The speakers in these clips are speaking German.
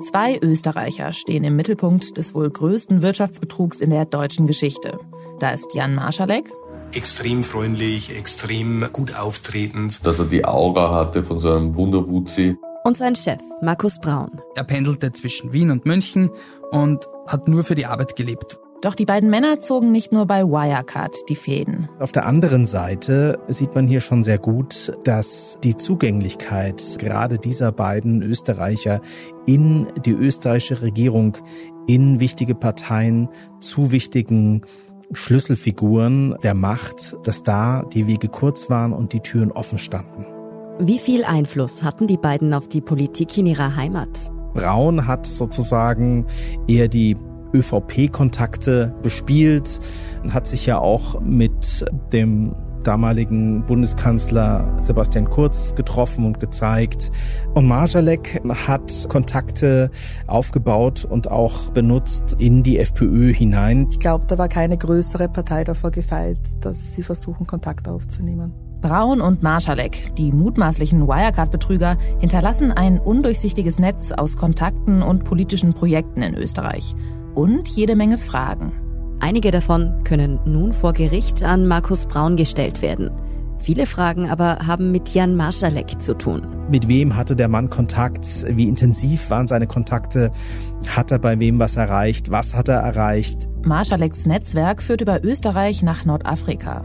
Zwei Österreicher stehen im Mittelpunkt des wohl größten Wirtschaftsbetrugs in der deutschen Geschichte. Da ist Jan Marschalek. Extrem freundlich, extrem gut auftretend. Dass er die Aura hatte von so einem Wunderwuzi. Und sein Chef, Markus Braun. Er pendelte zwischen Wien und München und hat nur für die Arbeit gelebt. Doch die beiden Männer zogen nicht nur bei Wirecard die Fäden. Auf der anderen Seite sieht man hier schon sehr gut, dass die Zugänglichkeit gerade dieser beiden Österreicher in die österreichische Regierung, in wichtige Parteien, zu wichtigen Schlüsselfiguren der Macht, dass da die Wege kurz waren und die Türen offen standen. Wie viel Einfluss hatten die beiden auf die Politik in ihrer Heimat? Braun hat sozusagen eher die ÖVP-Kontakte bespielt, hat sich ja auch mit dem damaligen Bundeskanzler Sebastian Kurz getroffen und gezeigt. Und Marjalek hat Kontakte aufgebaut und auch benutzt in die FPÖ hinein. Ich glaube, da war keine größere Partei davor gefeilt, dass sie versuchen, Kontakt aufzunehmen. Braun und Marschalek, die mutmaßlichen Wirecard-Betrüger, hinterlassen ein undurchsichtiges Netz aus Kontakten und politischen Projekten in Österreich und jede Menge Fragen. Einige davon können nun vor Gericht an Markus Braun gestellt werden. Viele Fragen aber haben mit Jan Marschalek zu tun. Mit wem hatte der Mann Kontakt? Wie intensiv waren seine Kontakte? Hat er bei wem was erreicht? Was hat er erreicht? Marschaleks Netzwerk führt über Österreich nach Nordafrika.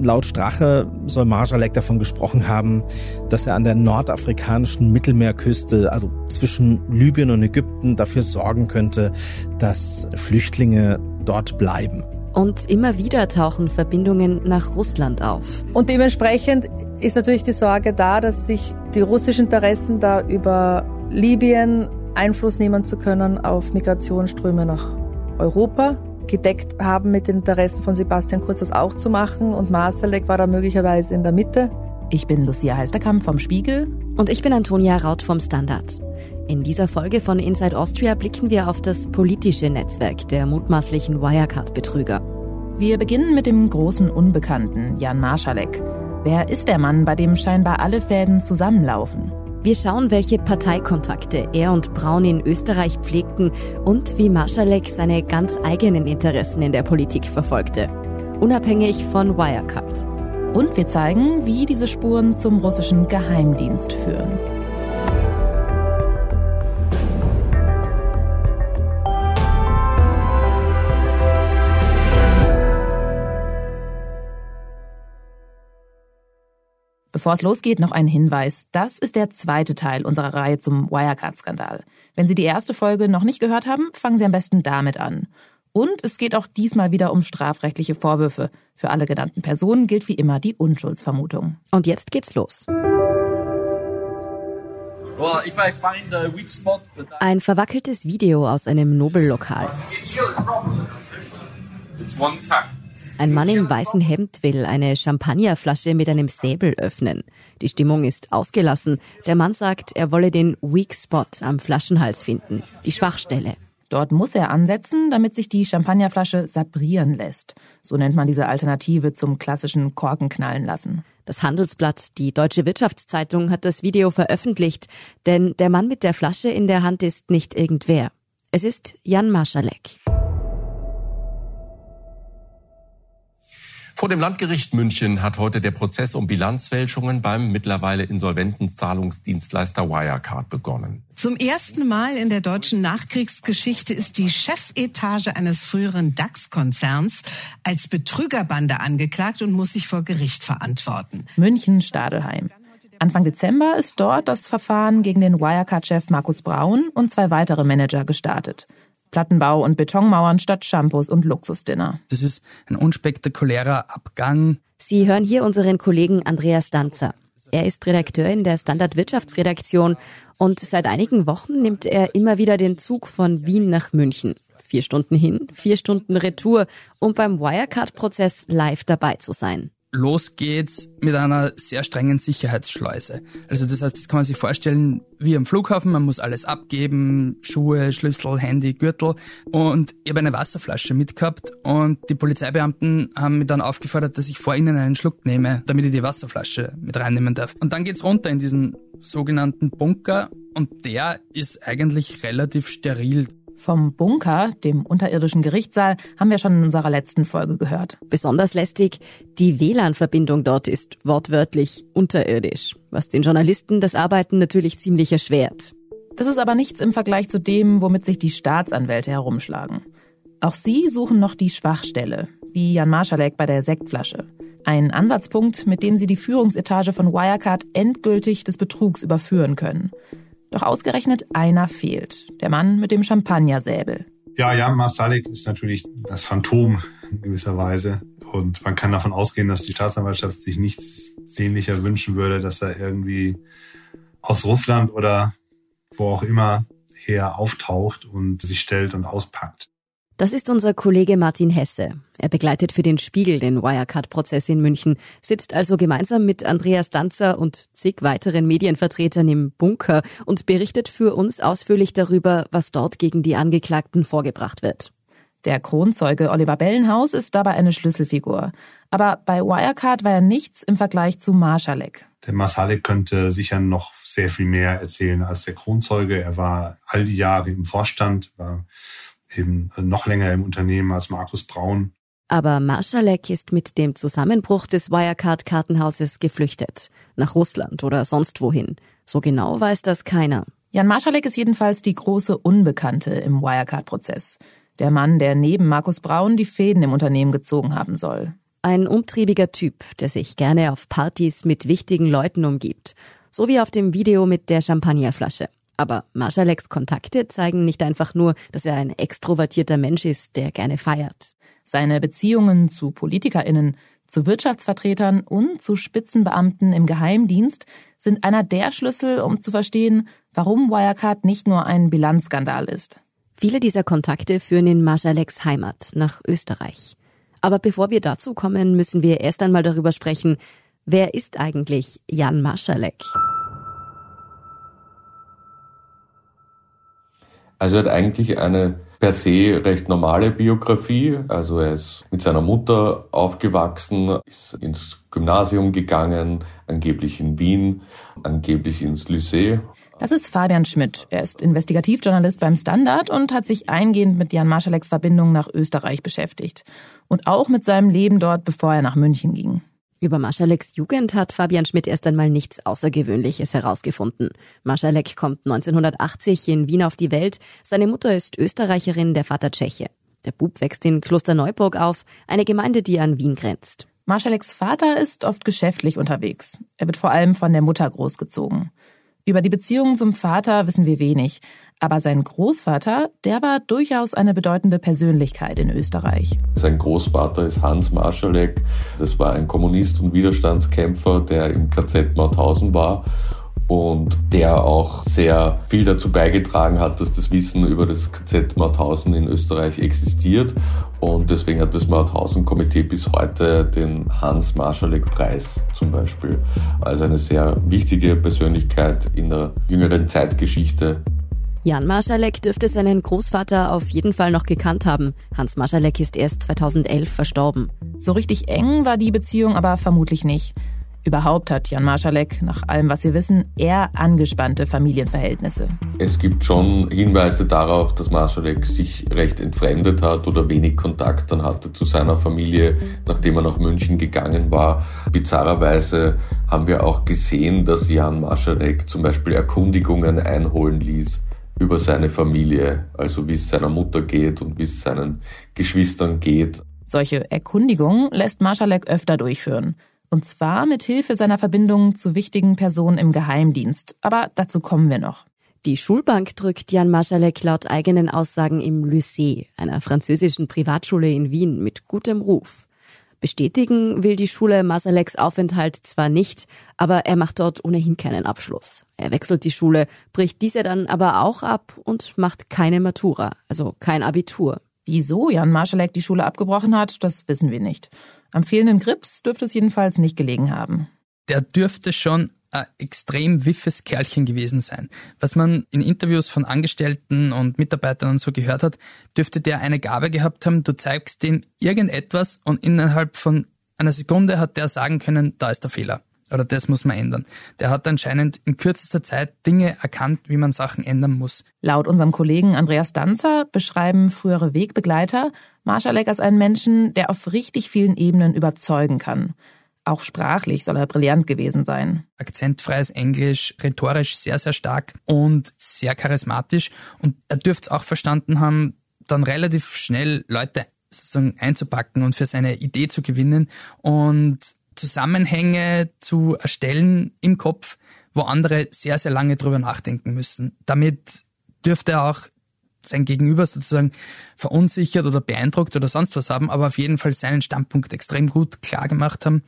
Laut Strache soll Marjalek davon gesprochen haben, dass er an der nordafrikanischen Mittelmeerküste, also zwischen Libyen und Ägypten, dafür sorgen könnte, dass Flüchtlinge dort bleiben. Und immer wieder tauchen Verbindungen nach Russland auf. Und dementsprechend ist natürlich die Sorge da, dass sich die russischen Interessen da über Libyen Einfluss nehmen zu können auf Migrationsströme nach Europa gedeckt haben mit den Interessen von Sebastian Kurz das auch zu machen und Marsalek war da möglicherweise in der Mitte. Ich bin Lucia Heisterkamp vom Spiegel. Und ich bin Antonia Raut vom Standard. In dieser Folge von Inside Austria blicken wir auf das politische Netzwerk der mutmaßlichen Wirecard-Betrüger. Wir beginnen mit dem großen Unbekannten, Jan Marschalek. Wer ist der Mann, bei dem scheinbar alle Fäden zusammenlaufen? Wir schauen, welche Parteikontakte er und Braun in Österreich pflegten und wie Marschalek seine ganz eigenen Interessen in der Politik verfolgte. Unabhängig von Wirecard. Und wir zeigen, wie diese Spuren zum russischen Geheimdienst führen. Bevor es losgeht, noch ein Hinweis. Das ist der zweite Teil unserer Reihe zum Wirecard-Skandal. Wenn Sie die erste Folge noch nicht gehört haben, fangen Sie am besten damit an. Und es geht auch diesmal wieder um strafrechtliche Vorwürfe. Für alle genannten Personen gilt wie immer die Unschuldsvermutung. Und jetzt geht's los. Ein verwackeltes Video aus einem Nobellokal. Ein Mann im weißen Hemd will eine Champagnerflasche mit einem Säbel öffnen. Die Stimmung ist ausgelassen. Der Mann sagt, er wolle den Weak Spot am Flaschenhals finden, die Schwachstelle. Dort muss er ansetzen, damit sich die Champagnerflasche sabrieren lässt. So nennt man diese Alternative zum klassischen Korkenknallen lassen. Das Handelsblatt, die Deutsche Wirtschaftszeitung, hat das Video veröffentlicht, denn der Mann mit der Flasche in der Hand ist nicht irgendwer. Es ist Jan Marschalek. Vor dem Landgericht München hat heute der Prozess um Bilanzfälschungen beim mittlerweile insolventen Zahlungsdienstleister Wirecard begonnen. Zum ersten Mal in der deutschen Nachkriegsgeschichte ist die Chefetage eines früheren DAX-Konzerns als Betrügerbande angeklagt und muss sich vor Gericht verantworten. München-Stadelheim. Anfang Dezember ist dort das Verfahren gegen den Wirecard-Chef Markus Braun und zwei weitere Manager gestartet. Plattenbau und Betonmauern statt Shampoos und Luxusdinner. Das ist ein unspektakulärer Abgang. Sie hören hier unseren Kollegen Andreas Danzer. Er ist Redakteur in der Standard Wirtschaftsredaktion und seit einigen Wochen nimmt er immer wieder den Zug von Wien nach München. Vier Stunden hin, vier Stunden Retour, um beim Wirecard-Prozess live dabei zu sein los geht's mit einer sehr strengen Sicherheitsschleuse. Also das heißt, das kann man sich vorstellen wie am Flughafen, man muss alles abgeben, Schuhe, Schlüssel, Handy, Gürtel und ich habe eine Wasserflasche mitgehabt und die Polizeibeamten haben mich dann aufgefordert, dass ich vor ihnen einen Schluck nehme, damit ich die Wasserflasche mit reinnehmen darf. Und dann geht's runter in diesen sogenannten Bunker und der ist eigentlich relativ steril. Vom Bunker, dem unterirdischen Gerichtssaal, haben wir schon in unserer letzten Folge gehört. Besonders lästig, die WLAN-Verbindung dort ist wortwörtlich unterirdisch, was den Journalisten das Arbeiten natürlich ziemlich erschwert. Das ist aber nichts im Vergleich zu dem, womit sich die Staatsanwälte herumschlagen. Auch sie suchen noch die Schwachstelle, wie Jan Marschalek bei der Sektflasche. Ein Ansatzpunkt, mit dem sie die Führungsetage von Wirecard endgültig des Betrugs überführen können. Doch ausgerechnet einer fehlt. Der Mann mit dem Champagnersäbel. Ja, Jan Marsalik ist natürlich das Phantom in gewisser Weise. Und man kann davon ausgehen, dass die Staatsanwaltschaft sich nichts sehnlicher wünschen würde, dass er irgendwie aus Russland oder wo auch immer her auftaucht und sich stellt und auspackt. Das ist unser Kollege Martin Hesse. Er begleitet für den Spiegel den Wirecard-Prozess in München, sitzt also gemeinsam mit Andreas Danzer und zig weiteren Medienvertretern im Bunker und berichtet für uns ausführlich darüber, was dort gegen die Angeklagten vorgebracht wird. Der Kronzeuge Oliver Bellenhaus ist dabei eine Schlüsselfigur. Aber bei Wirecard war er nichts im Vergleich zu Marschalek. Der Marschalek könnte sicher noch sehr viel mehr erzählen als der Kronzeuge. Er war all die Jahre im Vorstand, war eben noch länger im Unternehmen als Markus Braun. Aber Marschalek ist mit dem Zusammenbruch des Wirecard-Kartenhauses geflüchtet. Nach Russland oder sonst wohin. So genau weiß das keiner. Jan Marschalek ist jedenfalls die große Unbekannte im Wirecard-Prozess. Der Mann, der neben Markus Braun die Fäden im Unternehmen gezogen haben soll. Ein umtriebiger Typ, der sich gerne auf Partys mit wichtigen Leuten umgibt. So wie auf dem Video mit der Champagnerflasche. Aber Marschaleks Kontakte zeigen nicht einfach nur, dass er ein extrovertierter Mensch ist, der gerne feiert. Seine Beziehungen zu PolitikerInnen, zu Wirtschaftsvertretern und zu Spitzenbeamten im Geheimdienst sind einer der Schlüssel, um zu verstehen, warum Wirecard nicht nur ein Bilanzskandal ist. Viele dieser Kontakte führen in Marschaleks Heimat nach Österreich. Aber bevor wir dazu kommen, müssen wir erst einmal darüber sprechen, wer ist eigentlich Jan Marschalek? Also er hat eigentlich eine per se recht normale Biografie. Also er ist mit seiner Mutter aufgewachsen, ist ins Gymnasium gegangen, angeblich in Wien, angeblich ins Lycée. Das ist Fabian Schmidt. Er ist Investigativjournalist beim Standard und hat sich eingehend mit Jan Marschaleks Verbindung nach Österreich beschäftigt. Und auch mit seinem Leben dort, bevor er nach München ging. Über Maschaleks Jugend hat Fabian Schmidt erst einmal nichts Außergewöhnliches herausgefunden. Maschalek kommt 1980 in Wien auf die Welt. Seine Mutter ist Österreicherin, der Vater Tscheche. Der Bub wächst in Klosterneuburg auf, eine Gemeinde, die an Wien grenzt. Marschaleks Vater ist oft geschäftlich unterwegs. Er wird vor allem von der Mutter großgezogen. Über die Beziehung zum Vater wissen wir wenig, aber sein Großvater, der war durchaus eine bedeutende Persönlichkeit in Österreich. Sein Großvater ist Hans Marschalek. Das war ein Kommunist und Widerstandskämpfer, der im KZ Mauthausen war und der auch sehr viel dazu beigetragen hat, dass das Wissen über das KZ Mauthausen in Österreich existiert. Und deswegen hat das Mauthausen-Komitee bis heute den Hans-Marschalek-Preis zum Beispiel. Also eine sehr wichtige Persönlichkeit in der jüngeren Zeitgeschichte. Jan Marschalek dürfte seinen Großvater auf jeden Fall noch gekannt haben. Hans Marschalek ist erst 2011 verstorben. So richtig eng war die Beziehung aber vermutlich nicht. Überhaupt hat Jan Marschalek, nach allem, was wir wissen, eher angespannte Familienverhältnisse. Es gibt schon Hinweise darauf, dass Marschalek sich recht entfremdet hat oder wenig Kontakt dann hatte zu seiner Familie, nachdem er nach München gegangen war. Bizarrerweise haben wir auch gesehen, dass Jan Marschalek zum Beispiel Erkundigungen einholen ließ über seine Familie, also wie es seiner Mutter geht und wie es seinen Geschwistern geht. Solche Erkundigungen lässt Marschalek öfter durchführen. Und zwar mit Hilfe seiner Verbindungen zu wichtigen Personen im Geheimdienst. Aber dazu kommen wir noch. Die Schulbank drückt Jan Marschalek laut eigenen Aussagen im Lycée, einer französischen Privatschule in Wien mit gutem Ruf. Bestätigen will die Schule Masaleks Aufenthalt zwar nicht, aber er macht dort ohnehin keinen Abschluss. Er wechselt die Schule, bricht diese dann aber auch ab und macht keine Matura, also kein Abitur. Wieso Jan Marschalek die Schule abgebrochen hat, das wissen wir nicht. Am fehlenden Grips dürfte es jedenfalls nicht gelegen haben. Der dürfte schon ein extrem wiffes Kerlchen gewesen sein. Was man in Interviews von Angestellten und Mitarbeitern und so gehört hat, dürfte der eine Gabe gehabt haben, du zeigst dem irgendetwas und innerhalb von einer Sekunde hat der sagen können, da ist der Fehler. oder das muss man ändern. Der hat anscheinend in kürzester Zeit Dinge erkannt, wie man Sachen ändern muss. Laut unserem Kollegen Andreas Danzer beschreiben frühere Wegbegleiter Marschalek als einen Menschen, der auf richtig vielen Ebenen überzeugen kann. Auch sprachlich soll er brillant gewesen sein. Akzentfreies Englisch, rhetorisch sehr, sehr stark und sehr charismatisch. Und er dürfte es auch verstanden haben, dann relativ schnell Leute sozusagen einzupacken und für seine Idee zu gewinnen und Zusammenhänge zu erstellen im Kopf, wo andere sehr, sehr lange drüber nachdenken müssen. Damit dürfte er auch sein Gegenüber sozusagen verunsichert oder beeindruckt oder sonst was haben, aber auf jeden Fall seinen Standpunkt extrem gut klar gemacht haben,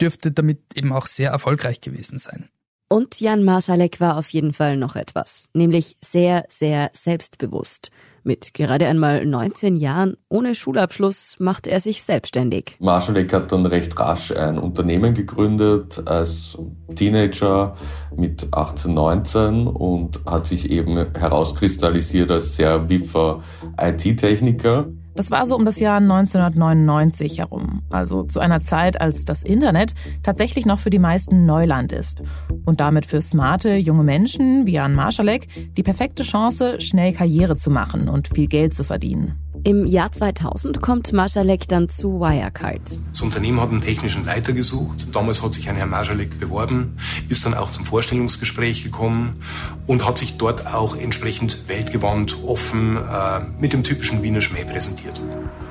dürfte damit eben auch sehr erfolgreich gewesen sein. Und Jan Marschalek war auf jeden Fall noch etwas, nämlich sehr, sehr selbstbewusst. Mit gerade einmal 19 Jahren ohne Schulabschluss machte er sich selbstständig. Marschalek hat dann recht rasch ein Unternehmen gegründet als Teenager mit 18, 19 und hat sich eben herauskristallisiert als sehr wiffer IT-Techniker. Das war so um das Jahr 1999 herum, also zu einer Zeit, als das Internet tatsächlich noch für die meisten Neuland ist und damit für smarte junge Menschen wie Jan Marschalek die perfekte Chance, schnell Karriere zu machen und viel Geld zu verdienen. Im Jahr 2000 kommt Marschalek dann zu Wirecard. Das Unternehmen hat einen technischen Leiter gesucht. Damals hat sich ein Herr Marschalek beworben, ist dann auch zum Vorstellungsgespräch gekommen und hat sich dort auch entsprechend weltgewandt, offen, äh, mit dem typischen Wiener Schmäh präsentiert.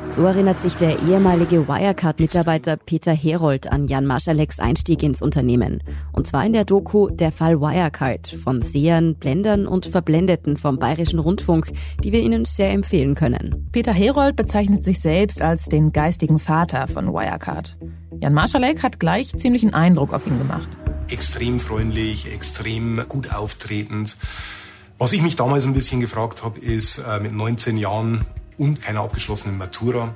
So erinnert sich der ehemalige Wirecard-Mitarbeiter Peter Herold an Jan Marschaleks Einstieg ins Unternehmen. Und zwar in der Doku Der Fall Wirecard von Sehern, Blendern und Verblendeten vom Bayerischen Rundfunk, die wir Ihnen sehr empfehlen können. Peter Herold bezeichnet sich selbst als den geistigen Vater von Wirecard. Jan Marschalek hat gleich ziemlichen Eindruck auf ihn gemacht. Extrem freundlich, extrem gut auftretend. Was ich mich damals ein bisschen gefragt habe, ist äh, mit 19 Jahren und keiner abgeschlossenen Matura.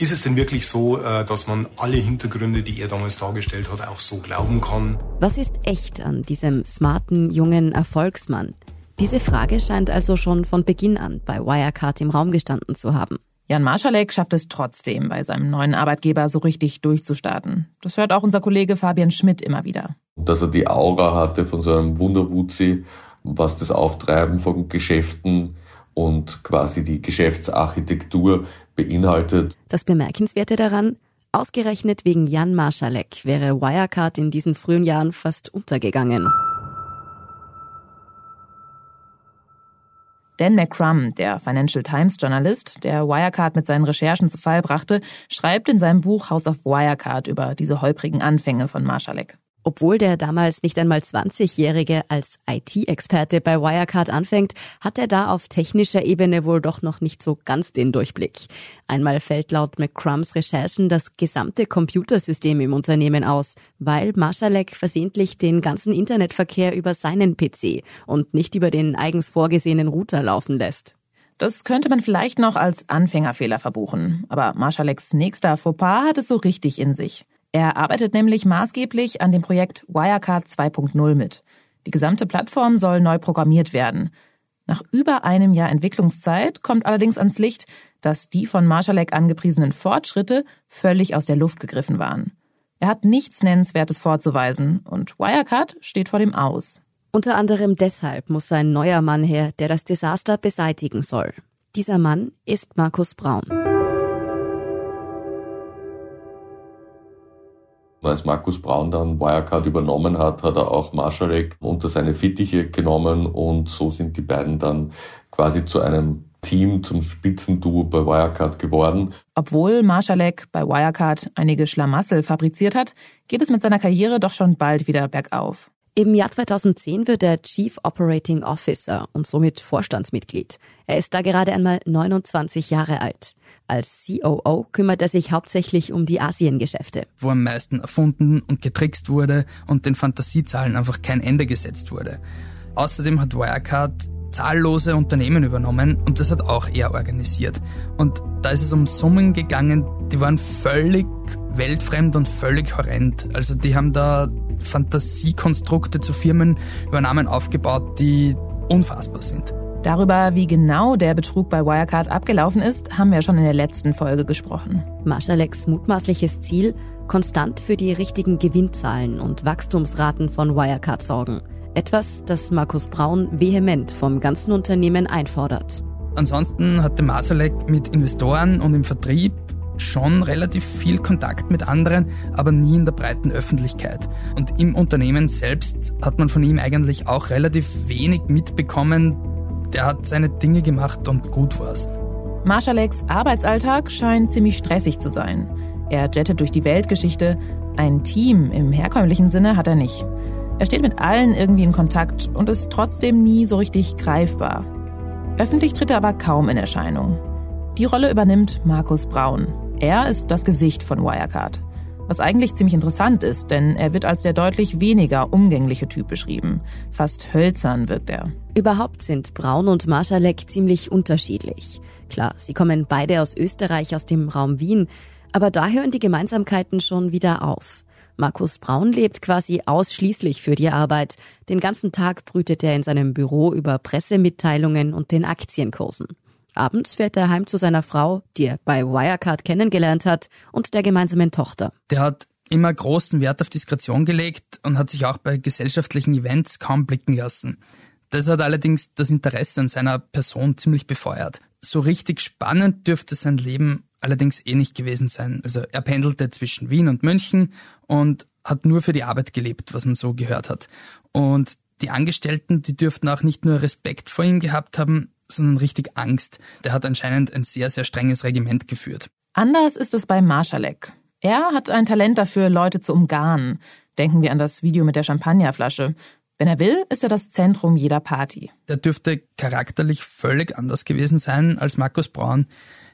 Ist es denn wirklich so, äh, dass man alle Hintergründe, die er damals dargestellt hat, auch so glauben kann? Was ist echt an diesem smarten, jungen Erfolgsmann? Diese Frage scheint also schon von Beginn an bei Wirecard im Raum gestanden zu haben. Jan Marschalek schafft es trotzdem, bei seinem neuen Arbeitgeber so richtig durchzustarten. Das hört auch unser Kollege Fabian Schmidt immer wieder. Dass er die Aura hatte von so einem Wunderwuzi, was das Auftreiben von Geschäften und quasi die Geschäftsarchitektur beinhaltet. Das Bemerkenswerte daran, ausgerechnet wegen Jan Marschalek wäre Wirecard in diesen frühen Jahren fast untergegangen. Dan McCrum, der Financial Times Journalist, der Wirecard mit seinen Recherchen zu Fall brachte, schreibt in seinem Buch House of Wirecard über diese holprigen Anfänge von Marschalek. Obwohl der damals nicht einmal 20-Jährige als IT-Experte bei Wirecard anfängt, hat er da auf technischer Ebene wohl doch noch nicht so ganz den Durchblick. Einmal fällt laut McCrums Recherchen das gesamte Computersystem im Unternehmen aus, weil Marschalek versehentlich den ganzen Internetverkehr über seinen PC und nicht über den eigens vorgesehenen Router laufen lässt. Das könnte man vielleicht noch als Anfängerfehler verbuchen, aber Marschaleks nächster Fauxpas hat es so richtig in sich. Er arbeitet nämlich maßgeblich an dem Projekt Wirecard 2.0 mit. Die gesamte Plattform soll neu programmiert werden. Nach über einem Jahr Entwicklungszeit kommt allerdings ans Licht, dass die von Marschalek angepriesenen Fortschritte völlig aus der Luft gegriffen waren. Er hat nichts Nennenswertes vorzuweisen und Wirecard steht vor dem Aus. Unter anderem deshalb muss ein neuer Mann her, der das Desaster beseitigen soll. Dieser Mann ist Markus Braun. Als Markus Braun dann Wirecard übernommen hat, hat er auch Marschalek unter seine Fittiche genommen und so sind die beiden dann quasi zu einem Team zum Spitzenduo bei Wirecard geworden. Obwohl Marschalek bei Wirecard einige Schlamassel fabriziert hat, geht es mit seiner Karriere doch schon bald wieder bergauf. Im Jahr 2010 wird er Chief Operating Officer und somit Vorstandsmitglied. Er ist da gerade einmal 29 Jahre alt. Als COO kümmert er sich hauptsächlich um die Asiengeschäfte. Wo am meisten erfunden und getrickst wurde und den Fantasiezahlen einfach kein Ende gesetzt wurde. Außerdem hat Wirecard zahllose Unternehmen übernommen und das hat auch er organisiert. Und da ist es um Summen gegangen, die waren völlig weltfremd und völlig horrend. Also die haben da Fantasiekonstrukte zu Firmenübernahmen aufgebaut, die unfassbar sind. Darüber, wie genau der Betrug bei Wirecard abgelaufen ist, haben wir schon in der letzten Folge gesprochen. Marschaleks mutmaßliches Ziel, konstant für die richtigen Gewinnzahlen und Wachstumsraten von Wirecard sorgen. Etwas, das Markus Braun vehement vom ganzen Unternehmen einfordert. Ansonsten hatte Masalek mit Investoren und im Vertrieb schon relativ viel Kontakt mit anderen, aber nie in der breiten Öffentlichkeit. Und im Unternehmen selbst hat man von ihm eigentlich auch relativ wenig mitbekommen. Der hat seine Dinge gemacht und gut war's. Marschaleks Arbeitsalltag scheint ziemlich stressig zu sein. Er jettet durch die Weltgeschichte. Ein Team im herkömmlichen Sinne hat er nicht. Er steht mit allen irgendwie in Kontakt und ist trotzdem nie so richtig greifbar. Öffentlich tritt er aber kaum in Erscheinung. Die Rolle übernimmt Markus Braun. Er ist das Gesicht von Wirecard. Was eigentlich ziemlich interessant ist, denn er wird als der deutlich weniger umgängliche Typ beschrieben. Fast hölzern wirkt er. Überhaupt sind Braun und Marschalek ziemlich unterschiedlich. Klar, sie kommen beide aus Österreich, aus dem Raum Wien, aber da hören die Gemeinsamkeiten schon wieder auf. Markus Braun lebt quasi ausschließlich für die Arbeit. Den ganzen Tag brütet er in seinem Büro über Pressemitteilungen und den Aktienkursen. Abends fährt er heim zu seiner Frau, die er bei Wirecard kennengelernt hat, und der gemeinsamen Tochter. Der hat immer großen Wert auf Diskretion gelegt und hat sich auch bei gesellschaftlichen Events kaum blicken lassen. Das hat allerdings das Interesse an seiner Person ziemlich befeuert. So richtig spannend dürfte sein Leben allerdings eh nicht gewesen sein. Also er pendelte zwischen Wien und München und hat nur für die Arbeit gelebt, was man so gehört hat. Und die Angestellten, die dürften auch nicht nur Respekt vor ihm gehabt haben, sondern richtig Angst. Der hat anscheinend ein sehr, sehr strenges Regiment geführt. Anders ist es bei Marschalek. Er hat ein Talent dafür, Leute zu umgarnen. Denken wir an das Video mit der Champagnerflasche. Wenn er will, ist er das Zentrum jeder Party. Der dürfte charakterlich völlig anders gewesen sein als Markus Braun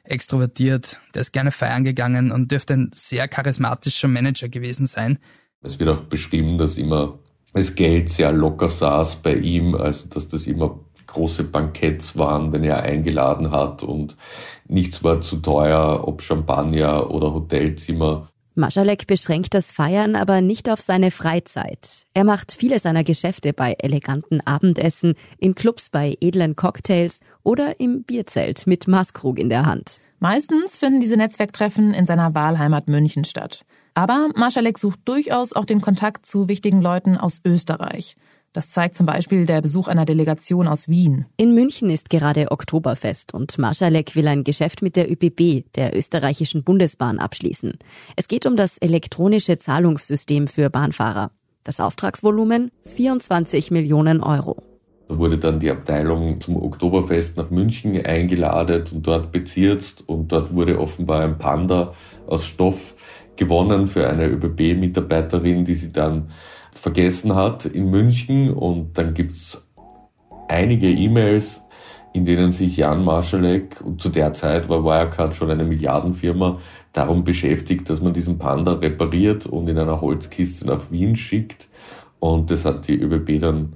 extrovertiert, der ist gerne feiern gegangen und dürfte ein sehr charismatischer Manager gewesen sein. Es wird auch beschrieben, dass immer das Geld sehr locker saß bei ihm, also dass das immer große Banketts waren, wenn er eingeladen hat und nichts war zu teuer, ob Champagner oder Hotelzimmer. Maschalek beschränkt das Feiern aber nicht auf seine Freizeit. Er macht viele seiner Geschäfte bei eleganten Abendessen, in Clubs bei edlen Cocktails oder im Bierzelt mit Maßkrug in der Hand. Meistens finden diese Netzwerktreffen in seiner Wahlheimat München statt. Aber Marschalek sucht durchaus auch den Kontakt zu wichtigen Leuten aus Österreich. Das zeigt zum Beispiel der Besuch einer Delegation aus Wien. In München ist gerade Oktoberfest und Marschalek will ein Geschäft mit der ÖBB, der österreichischen Bundesbahn, abschließen. Es geht um das elektronische Zahlungssystem für Bahnfahrer. Das Auftragsvolumen 24 Millionen Euro. Da wurde dann die Abteilung zum Oktoberfest nach München eingeladen und dort bezirzt und dort wurde offenbar ein Panda aus Stoff gewonnen für eine ÖBB-Mitarbeiterin, die sie dann vergessen hat in München und dann gibt's einige E-Mails, in denen sich Jan Marschalek, und zu der Zeit war Wirecard schon eine Milliardenfirma, darum beschäftigt, dass man diesen Panda repariert und in einer Holzkiste nach Wien schickt. Und das hat die ÖBB dann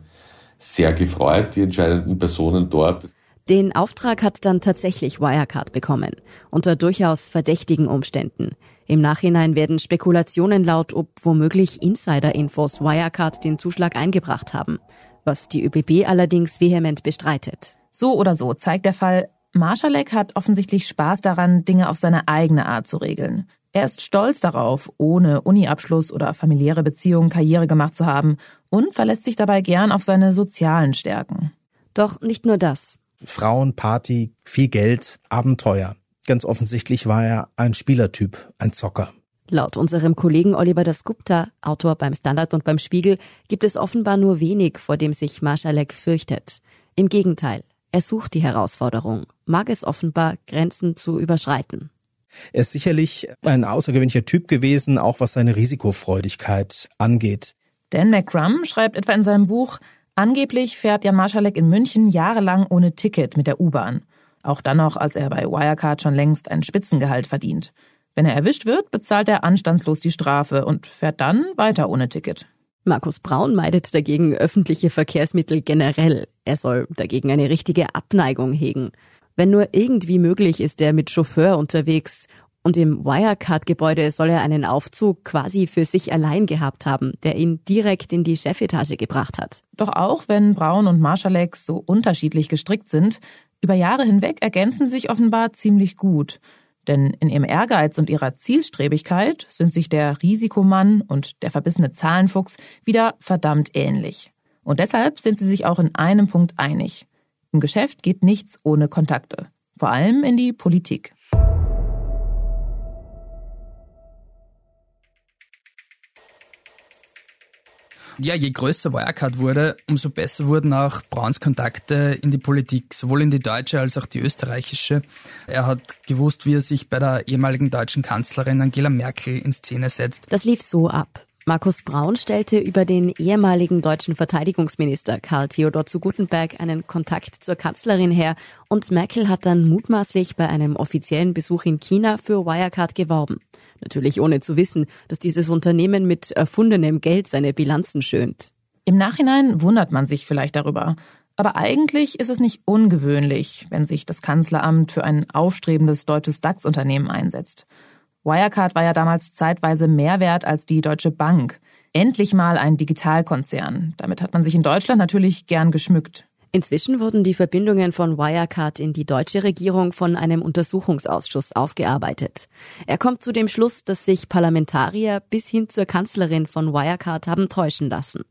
sehr gefreut, die entscheidenden Personen dort. Den Auftrag hat dann tatsächlich Wirecard bekommen, unter durchaus verdächtigen Umständen. Im Nachhinein werden Spekulationen laut, ob womöglich Insider-Infos Wirecard den Zuschlag eingebracht haben, was die ÖBB allerdings vehement bestreitet. So oder so zeigt der Fall, Marschalek hat offensichtlich Spaß daran, Dinge auf seine eigene Art zu regeln. Er ist stolz darauf, ohne Uniabschluss oder familiäre Beziehungen Karriere gemacht zu haben und verlässt sich dabei gern auf seine sozialen Stärken. Doch nicht nur das. Frauen, Party, viel Geld, Abenteuer. Ganz offensichtlich war er ein Spielertyp, ein Zocker. Laut unserem Kollegen Oliver Dasgupta, Autor beim Standard und beim Spiegel, gibt es offenbar nur wenig, vor dem sich Marschalek fürchtet. Im Gegenteil, er sucht die Herausforderung, mag es offenbar, Grenzen zu überschreiten. Er ist sicherlich ein außergewöhnlicher Typ gewesen, auch was seine Risikofreudigkeit angeht. Dan McCrum schreibt etwa in seinem Buch, angeblich fährt Jan Marschalek in München jahrelang ohne Ticket mit der U-Bahn. Auch dann noch, als er bei Wirecard schon längst ein Spitzengehalt verdient. Wenn er erwischt wird, bezahlt er anstandslos die Strafe und fährt dann weiter ohne Ticket. Markus Braun meidet dagegen öffentliche Verkehrsmittel generell. Er soll dagegen eine richtige Abneigung hegen. Wenn nur irgendwie möglich, ist er mit Chauffeur unterwegs und im Wirecard-Gebäude soll er einen Aufzug quasi für sich allein gehabt haben, der ihn direkt in die Chefetage gebracht hat. Doch auch wenn Braun und Marschalek so unterschiedlich gestrickt sind, über Jahre hinweg ergänzen sich offenbar ziemlich gut. Denn in ihrem Ehrgeiz und ihrer Zielstrebigkeit sind sich der Risikomann und der verbissene Zahlenfuchs wieder verdammt ähnlich. Und deshalb sind sie sich auch in einem Punkt einig. Im Geschäft geht nichts ohne Kontakte. Vor allem in die Politik. Ja, je größer Wirecard wurde, umso besser wurden auch Brauns Kontakte in die Politik, sowohl in die deutsche als auch die österreichische. Er hat gewusst, wie er sich bei der ehemaligen deutschen Kanzlerin Angela Merkel in Szene setzt. Das lief so ab. Markus Braun stellte über den ehemaligen deutschen Verteidigungsminister Karl Theodor zu Gutenberg einen Kontakt zur Kanzlerin her und Merkel hat dann mutmaßlich bei einem offiziellen Besuch in China für Wirecard geworben. Natürlich ohne zu wissen, dass dieses Unternehmen mit erfundenem Geld seine Bilanzen schönt. Im Nachhinein wundert man sich vielleicht darüber. Aber eigentlich ist es nicht ungewöhnlich, wenn sich das Kanzleramt für ein aufstrebendes deutsches DAX-Unternehmen einsetzt. Wirecard war ja damals zeitweise mehr wert als die Deutsche Bank. Endlich mal ein Digitalkonzern. Damit hat man sich in Deutschland natürlich gern geschmückt. Inzwischen wurden die Verbindungen von Wirecard in die deutsche Regierung von einem Untersuchungsausschuss aufgearbeitet. Er kommt zu dem Schluss, dass sich Parlamentarier bis hin zur Kanzlerin von Wirecard haben täuschen lassen.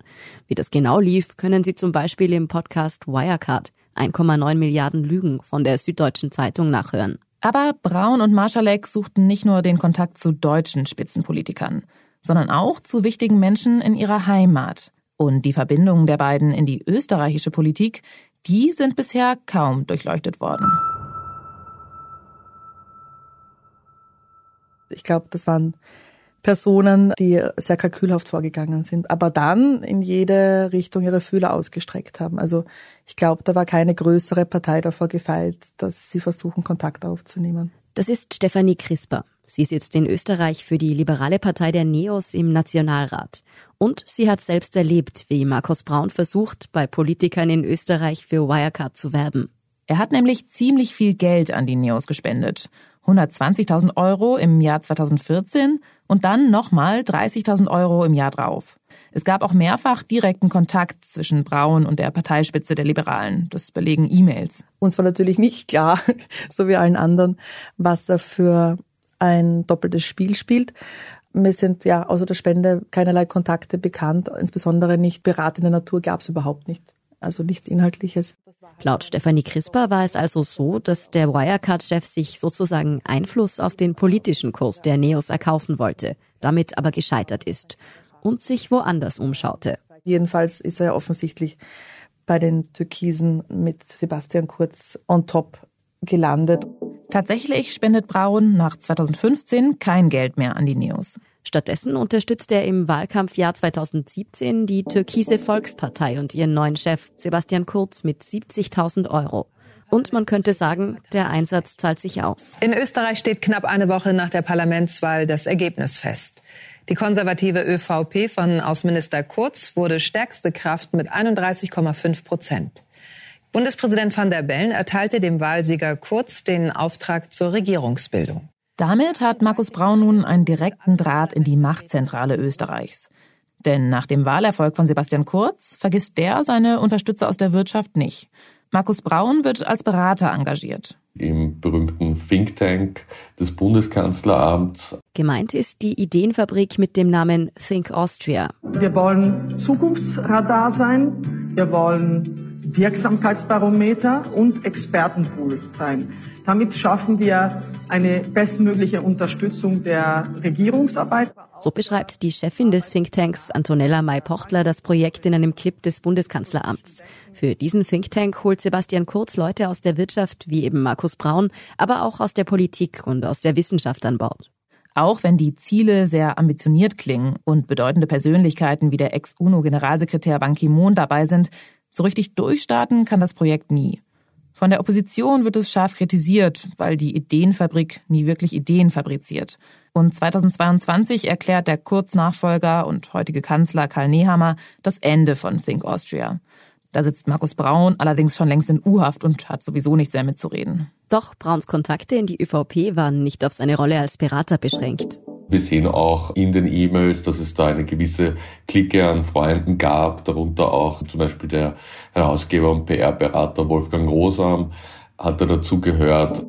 Wie das genau lief, können Sie zum Beispiel im Podcast Wirecard 1,9 Milliarden Lügen von der Süddeutschen Zeitung nachhören. Aber Braun und Marschalek suchten nicht nur den Kontakt zu deutschen Spitzenpolitikern, sondern auch zu wichtigen Menschen in ihrer Heimat. Und die Verbindungen der beiden in die österreichische Politik, die sind bisher kaum durchleuchtet worden. Ich glaube, das waren Personen, die sehr kalkülhaft vorgegangen sind, aber dann in jede Richtung ihre Fühler ausgestreckt haben. Also ich glaube, da war keine größere Partei davor gefeilt, dass sie versuchen, Kontakt aufzunehmen. Das ist Stefanie Crisper. Sie sitzt in Österreich für die liberale Partei der Neos im Nationalrat. Und sie hat selbst erlebt, wie Markus Braun versucht, bei Politikern in Österreich für Wirecard zu werben. Er hat nämlich ziemlich viel Geld an die Neos gespendet. 120.000 Euro im Jahr 2014 und dann nochmal 30.000 Euro im Jahr drauf. Es gab auch mehrfach direkten Kontakt zwischen Braun und der Parteispitze der Liberalen. Das belegen E-Mails. Uns war natürlich nicht klar, so wie allen anderen, was er für ein doppeltes Spiel spielt. Mir sind ja außer der Spende keinerlei Kontakte bekannt, insbesondere nicht beratende Natur gab es überhaupt nicht. Also nichts Inhaltliches. Laut Stefanie Crisper war es also so, dass der Wirecard-Chef sich sozusagen Einfluss auf den politischen Kurs der Neos erkaufen wollte, damit aber gescheitert ist und sich woanders umschaute. Jedenfalls ist er offensichtlich bei den Türkisen mit Sebastian Kurz on top gelandet. Tatsächlich spendet Braun nach 2015 kein Geld mehr an die Neos. Stattdessen unterstützt er im Wahlkampfjahr 2017 die Türkise Volkspartei und ihren neuen Chef Sebastian Kurz mit 70.000 Euro. Und man könnte sagen, der Einsatz zahlt sich aus. In Österreich steht knapp eine Woche nach der Parlamentswahl das Ergebnis fest. Die konservative ÖVP von Außenminister Kurz wurde stärkste Kraft mit 31,5 Prozent. Bundespräsident van der Bellen erteilte dem Wahlsieger Kurz den Auftrag zur Regierungsbildung. Damit hat Markus Braun nun einen direkten Draht in die Machtzentrale Österreichs. Denn nach dem Wahlerfolg von Sebastian Kurz vergisst der seine Unterstützer aus der Wirtschaft nicht. Markus Braun wird als Berater engagiert. Im berühmten Think Tank des Bundeskanzleramts. Gemeint ist die Ideenfabrik mit dem Namen Think Austria. Wir wollen Zukunftsradar sein. Wir wollen Wirksamkeitsbarometer und Expertenpool sein. Damit schaffen wir eine bestmögliche Unterstützung der Regierungsarbeit. So beschreibt die Chefin des Thinktanks Antonella May-Pochtler das Projekt in einem Clip des Bundeskanzleramts. Für diesen Think Tank holt Sebastian Kurz Leute aus der Wirtschaft, wie eben Markus Braun, aber auch aus der Politik und aus der Wissenschaft an Bord. Auch wenn die Ziele sehr ambitioniert klingen und bedeutende Persönlichkeiten wie der Ex-UNO-Generalsekretär Ban Ki-moon dabei sind, so richtig durchstarten kann das Projekt nie. Von der Opposition wird es scharf kritisiert, weil die Ideenfabrik nie wirklich Ideen fabriziert. Und 2022 erklärt der Kurznachfolger und heutige Kanzler Karl Nehammer das Ende von Think Austria. Da sitzt Markus Braun allerdings schon längst in U-Haft und hat sowieso nichts mehr mitzureden. Doch Brauns Kontakte in die ÖVP waren nicht auf seine Rolle als Berater beschränkt. Wir sehen auch in den E-Mails, dass es da eine gewisse Clique an Freunden gab, darunter auch zum Beispiel der Herausgeber und PR-Berater Wolfgang Rosam hat da dazu gehört.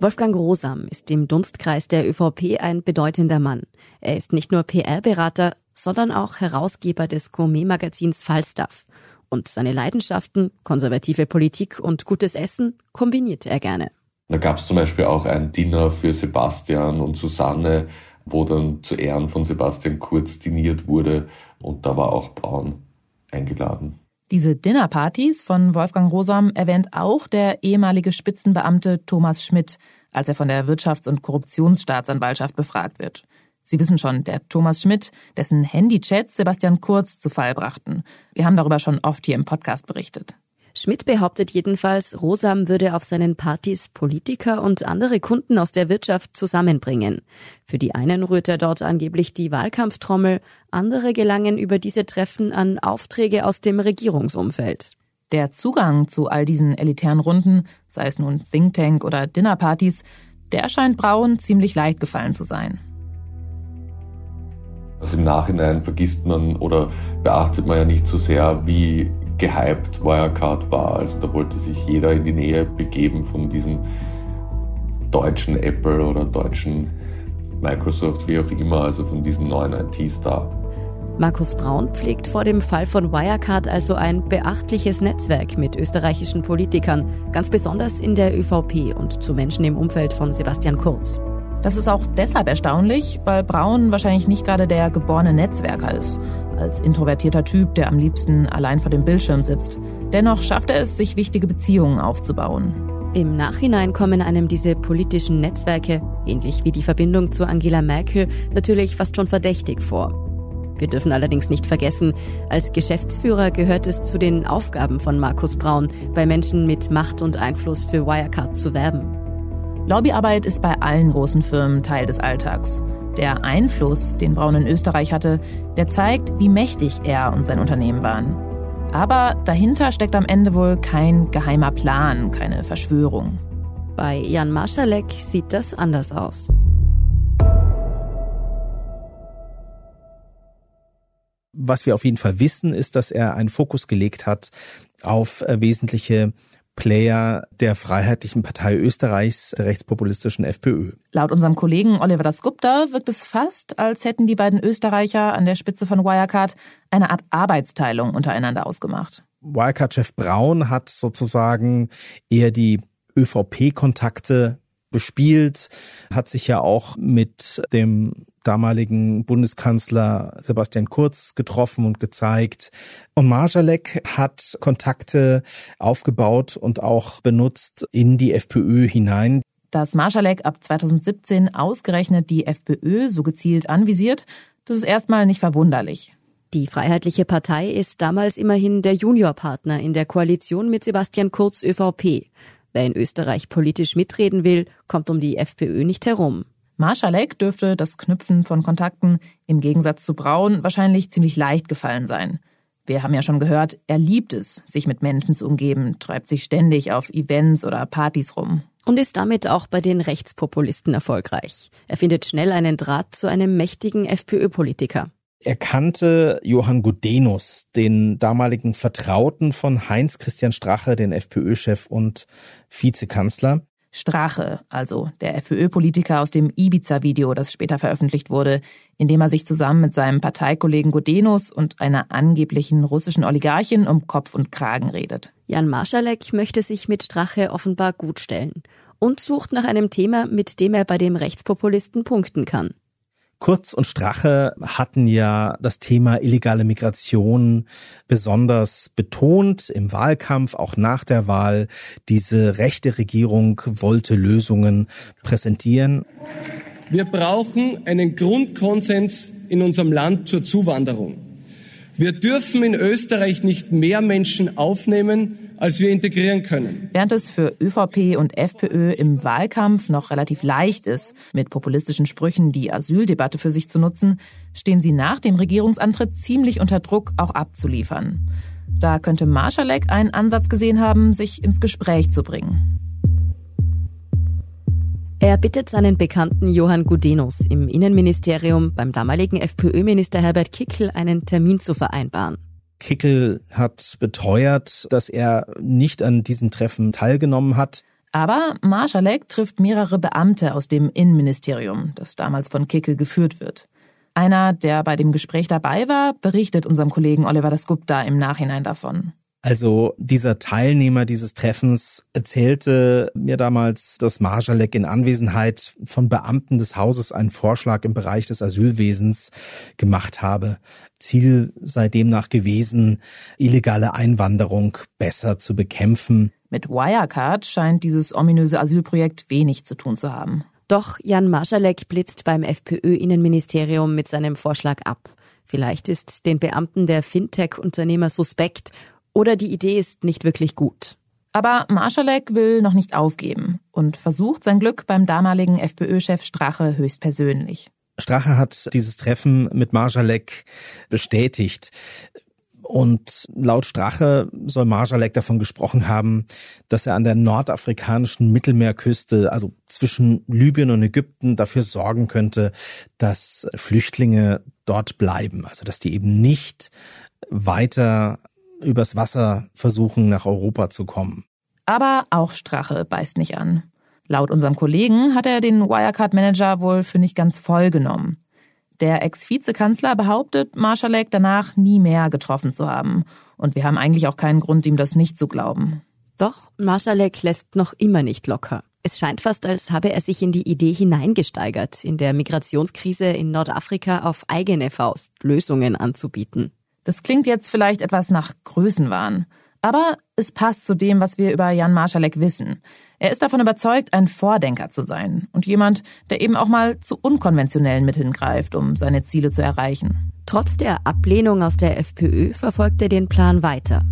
Wolfgang Rosam ist im Dunstkreis der ÖVP ein bedeutender Mann. Er ist nicht nur PR-Berater, sondern auch Herausgeber des Gourmet-Magazins Falstaff. Und seine Leidenschaften, konservative Politik und gutes Essen, kombinierte er gerne. Da gab es zum Beispiel auch ein Dinner für Sebastian und Susanne, wo dann zu Ehren von Sebastian Kurz diniert wurde und da war auch Braun eingeladen. Diese Dinnerpartys von Wolfgang Rosam erwähnt auch der ehemalige Spitzenbeamte Thomas Schmidt, als er von der Wirtschafts- und Korruptionsstaatsanwaltschaft befragt wird. Sie wissen schon, der Thomas Schmidt, dessen Handychats Sebastian Kurz zu Fall brachten. Wir haben darüber schon oft hier im Podcast berichtet. Schmidt behauptet jedenfalls, Rosam würde auf seinen Partys Politiker und andere Kunden aus der Wirtschaft zusammenbringen. Für die einen rührt er dort angeblich die Wahlkampftrommel, andere gelangen über diese Treffen an Aufträge aus dem Regierungsumfeld. Der Zugang zu all diesen elitären Runden, sei es nun Think Tank oder Dinnerpartys, der scheint Braun ziemlich leicht gefallen zu sein. Also im Nachhinein vergisst man oder beachtet man ja nicht so sehr, wie gehypt Wirecard war. Also da wollte sich jeder in die Nähe begeben von diesem deutschen Apple oder deutschen Microsoft, wie auch immer, also von diesem neuen IT-Star. Markus Braun pflegt vor dem Fall von Wirecard also ein beachtliches Netzwerk mit österreichischen Politikern, ganz besonders in der ÖVP und zu Menschen im Umfeld von Sebastian Kurz. Das ist auch deshalb erstaunlich, weil Braun wahrscheinlich nicht gerade der geborene Netzwerker ist. Als introvertierter Typ, der am liebsten allein vor dem Bildschirm sitzt. Dennoch schafft er es, sich wichtige Beziehungen aufzubauen. Im Nachhinein kommen einem diese politischen Netzwerke, ähnlich wie die Verbindung zu Angela Merkel, natürlich fast schon verdächtig vor. Wir dürfen allerdings nicht vergessen, als Geschäftsführer gehört es zu den Aufgaben von Markus Braun, bei Menschen mit Macht und Einfluss für Wirecard zu werben. Lobbyarbeit ist bei allen großen Firmen Teil des Alltags. Der Einfluss, den Braun in Österreich hatte, der zeigt, wie mächtig er und sein Unternehmen waren. Aber dahinter steckt am Ende wohl kein geheimer Plan, keine Verschwörung. Bei Jan Marschalek sieht das anders aus. Was wir auf jeden Fall wissen, ist, dass er einen Fokus gelegt hat auf äh, wesentliche Player der Freiheitlichen Partei Österreichs, der rechtspopulistischen FPÖ. Laut unserem Kollegen Oliver Dasgupta wirkt es fast, als hätten die beiden Österreicher an der Spitze von Wirecard eine Art Arbeitsteilung untereinander ausgemacht. Wirecard-Chef Braun hat sozusagen eher die ÖVP-Kontakte bespielt, hat sich ja auch mit dem damaligen Bundeskanzler Sebastian Kurz getroffen und gezeigt. Und Marjalek hat Kontakte aufgebaut und auch benutzt in die FPÖ hinein. Dass Marschalek ab 2017 ausgerechnet die FPÖ so gezielt anvisiert, das ist erstmal nicht verwunderlich. Die Freiheitliche Partei ist damals immerhin der Juniorpartner in der Koalition mit Sebastian Kurz ÖVP. Wer in Österreich politisch mitreden will, kommt um die FPÖ nicht herum. Marschalek dürfte das Knüpfen von Kontakten im Gegensatz zu Braun wahrscheinlich ziemlich leicht gefallen sein. Wir haben ja schon gehört, er liebt es, sich mit Menschen zu umgeben, treibt sich ständig auf Events oder Partys rum. Und ist damit auch bei den Rechtspopulisten erfolgreich. Er findet schnell einen Draht zu einem mächtigen FPÖ-Politiker. Er kannte Johann Gudenus, den damaligen Vertrauten von Heinz Christian Strache, den FPÖ-Chef und Vizekanzler. Strache, also der FPÖ-Politiker aus dem Ibiza-Video, das später veröffentlicht wurde, in dem er sich zusammen mit seinem Parteikollegen Godenus und einer angeblichen russischen Oligarchin um Kopf und Kragen redet. Jan Marschalek möchte sich mit Strache offenbar gut stellen und sucht nach einem Thema, mit dem er bei dem Rechtspopulisten punkten kann. Kurz und Strache hatten ja das Thema illegale Migration besonders betont im Wahlkampf, auch nach der Wahl. Diese rechte Regierung wollte Lösungen präsentieren. Wir brauchen einen Grundkonsens in unserem Land zur Zuwanderung. Wir dürfen in Österreich nicht mehr Menschen aufnehmen, als wir integrieren können. Während es für ÖVP und FPÖ im Wahlkampf noch relativ leicht ist, mit populistischen Sprüchen die Asyldebatte für sich zu nutzen, stehen sie nach dem Regierungsantritt ziemlich unter Druck, auch abzuliefern. Da könnte Marschalek einen Ansatz gesehen haben, sich ins Gespräch zu bringen. Er bittet seinen Bekannten Johann Gudenus im Innenministerium beim damaligen FPÖ-Minister Herbert Kickl einen Termin zu vereinbaren. Kickel hat beteuert, dass er nicht an diesem Treffen teilgenommen hat. Aber Marschalek trifft mehrere Beamte aus dem Innenministerium, das damals von Kickel geführt wird. Einer, der bei dem Gespräch dabei war, berichtet unserem Kollegen Oliver Dasgupta im Nachhinein davon. Also dieser Teilnehmer dieses Treffens erzählte mir damals, dass Marjalek in Anwesenheit von Beamten des Hauses einen Vorschlag im Bereich des Asylwesens gemacht habe. Ziel sei demnach gewesen, illegale Einwanderung besser zu bekämpfen. Mit Wirecard scheint dieses ominöse Asylprojekt wenig zu tun zu haben. Doch Jan Marschalek blitzt beim FPÖ-Innenministerium mit seinem Vorschlag ab. Vielleicht ist den Beamten der Fintech-Unternehmer suspekt oder die Idee ist nicht wirklich gut. Aber Marschalek will noch nicht aufgeben und versucht sein Glück beim damaligen FPÖ-Chef Strache höchstpersönlich. Strache hat dieses Treffen mit Marschalek bestätigt. Und laut Strache soll Marjalek davon gesprochen haben, dass er an der nordafrikanischen Mittelmeerküste, also zwischen Libyen und Ägypten, dafür sorgen könnte, dass Flüchtlinge dort bleiben. Also dass die eben nicht weiter übers Wasser versuchen, nach Europa zu kommen. Aber auch Strache beißt nicht an. Laut unserem Kollegen hat er den Wirecard-Manager wohl für nicht ganz voll genommen. Der Ex-Vizekanzler behauptet, Marschalek danach nie mehr getroffen zu haben. Und wir haben eigentlich auch keinen Grund, ihm das nicht zu glauben. Doch Marschalek lässt noch immer nicht locker. Es scheint fast, als habe er sich in die Idee hineingesteigert, in der Migrationskrise in Nordafrika auf eigene Faust Lösungen anzubieten. Das klingt jetzt vielleicht etwas nach Größenwahn. Aber es passt zu dem, was wir über Jan Marschalek wissen. Er ist davon überzeugt, ein Vordenker zu sein und jemand, der eben auch mal zu unkonventionellen Mitteln greift, um seine Ziele zu erreichen. Trotz der Ablehnung aus der FPÖ verfolgt er den Plan weiter.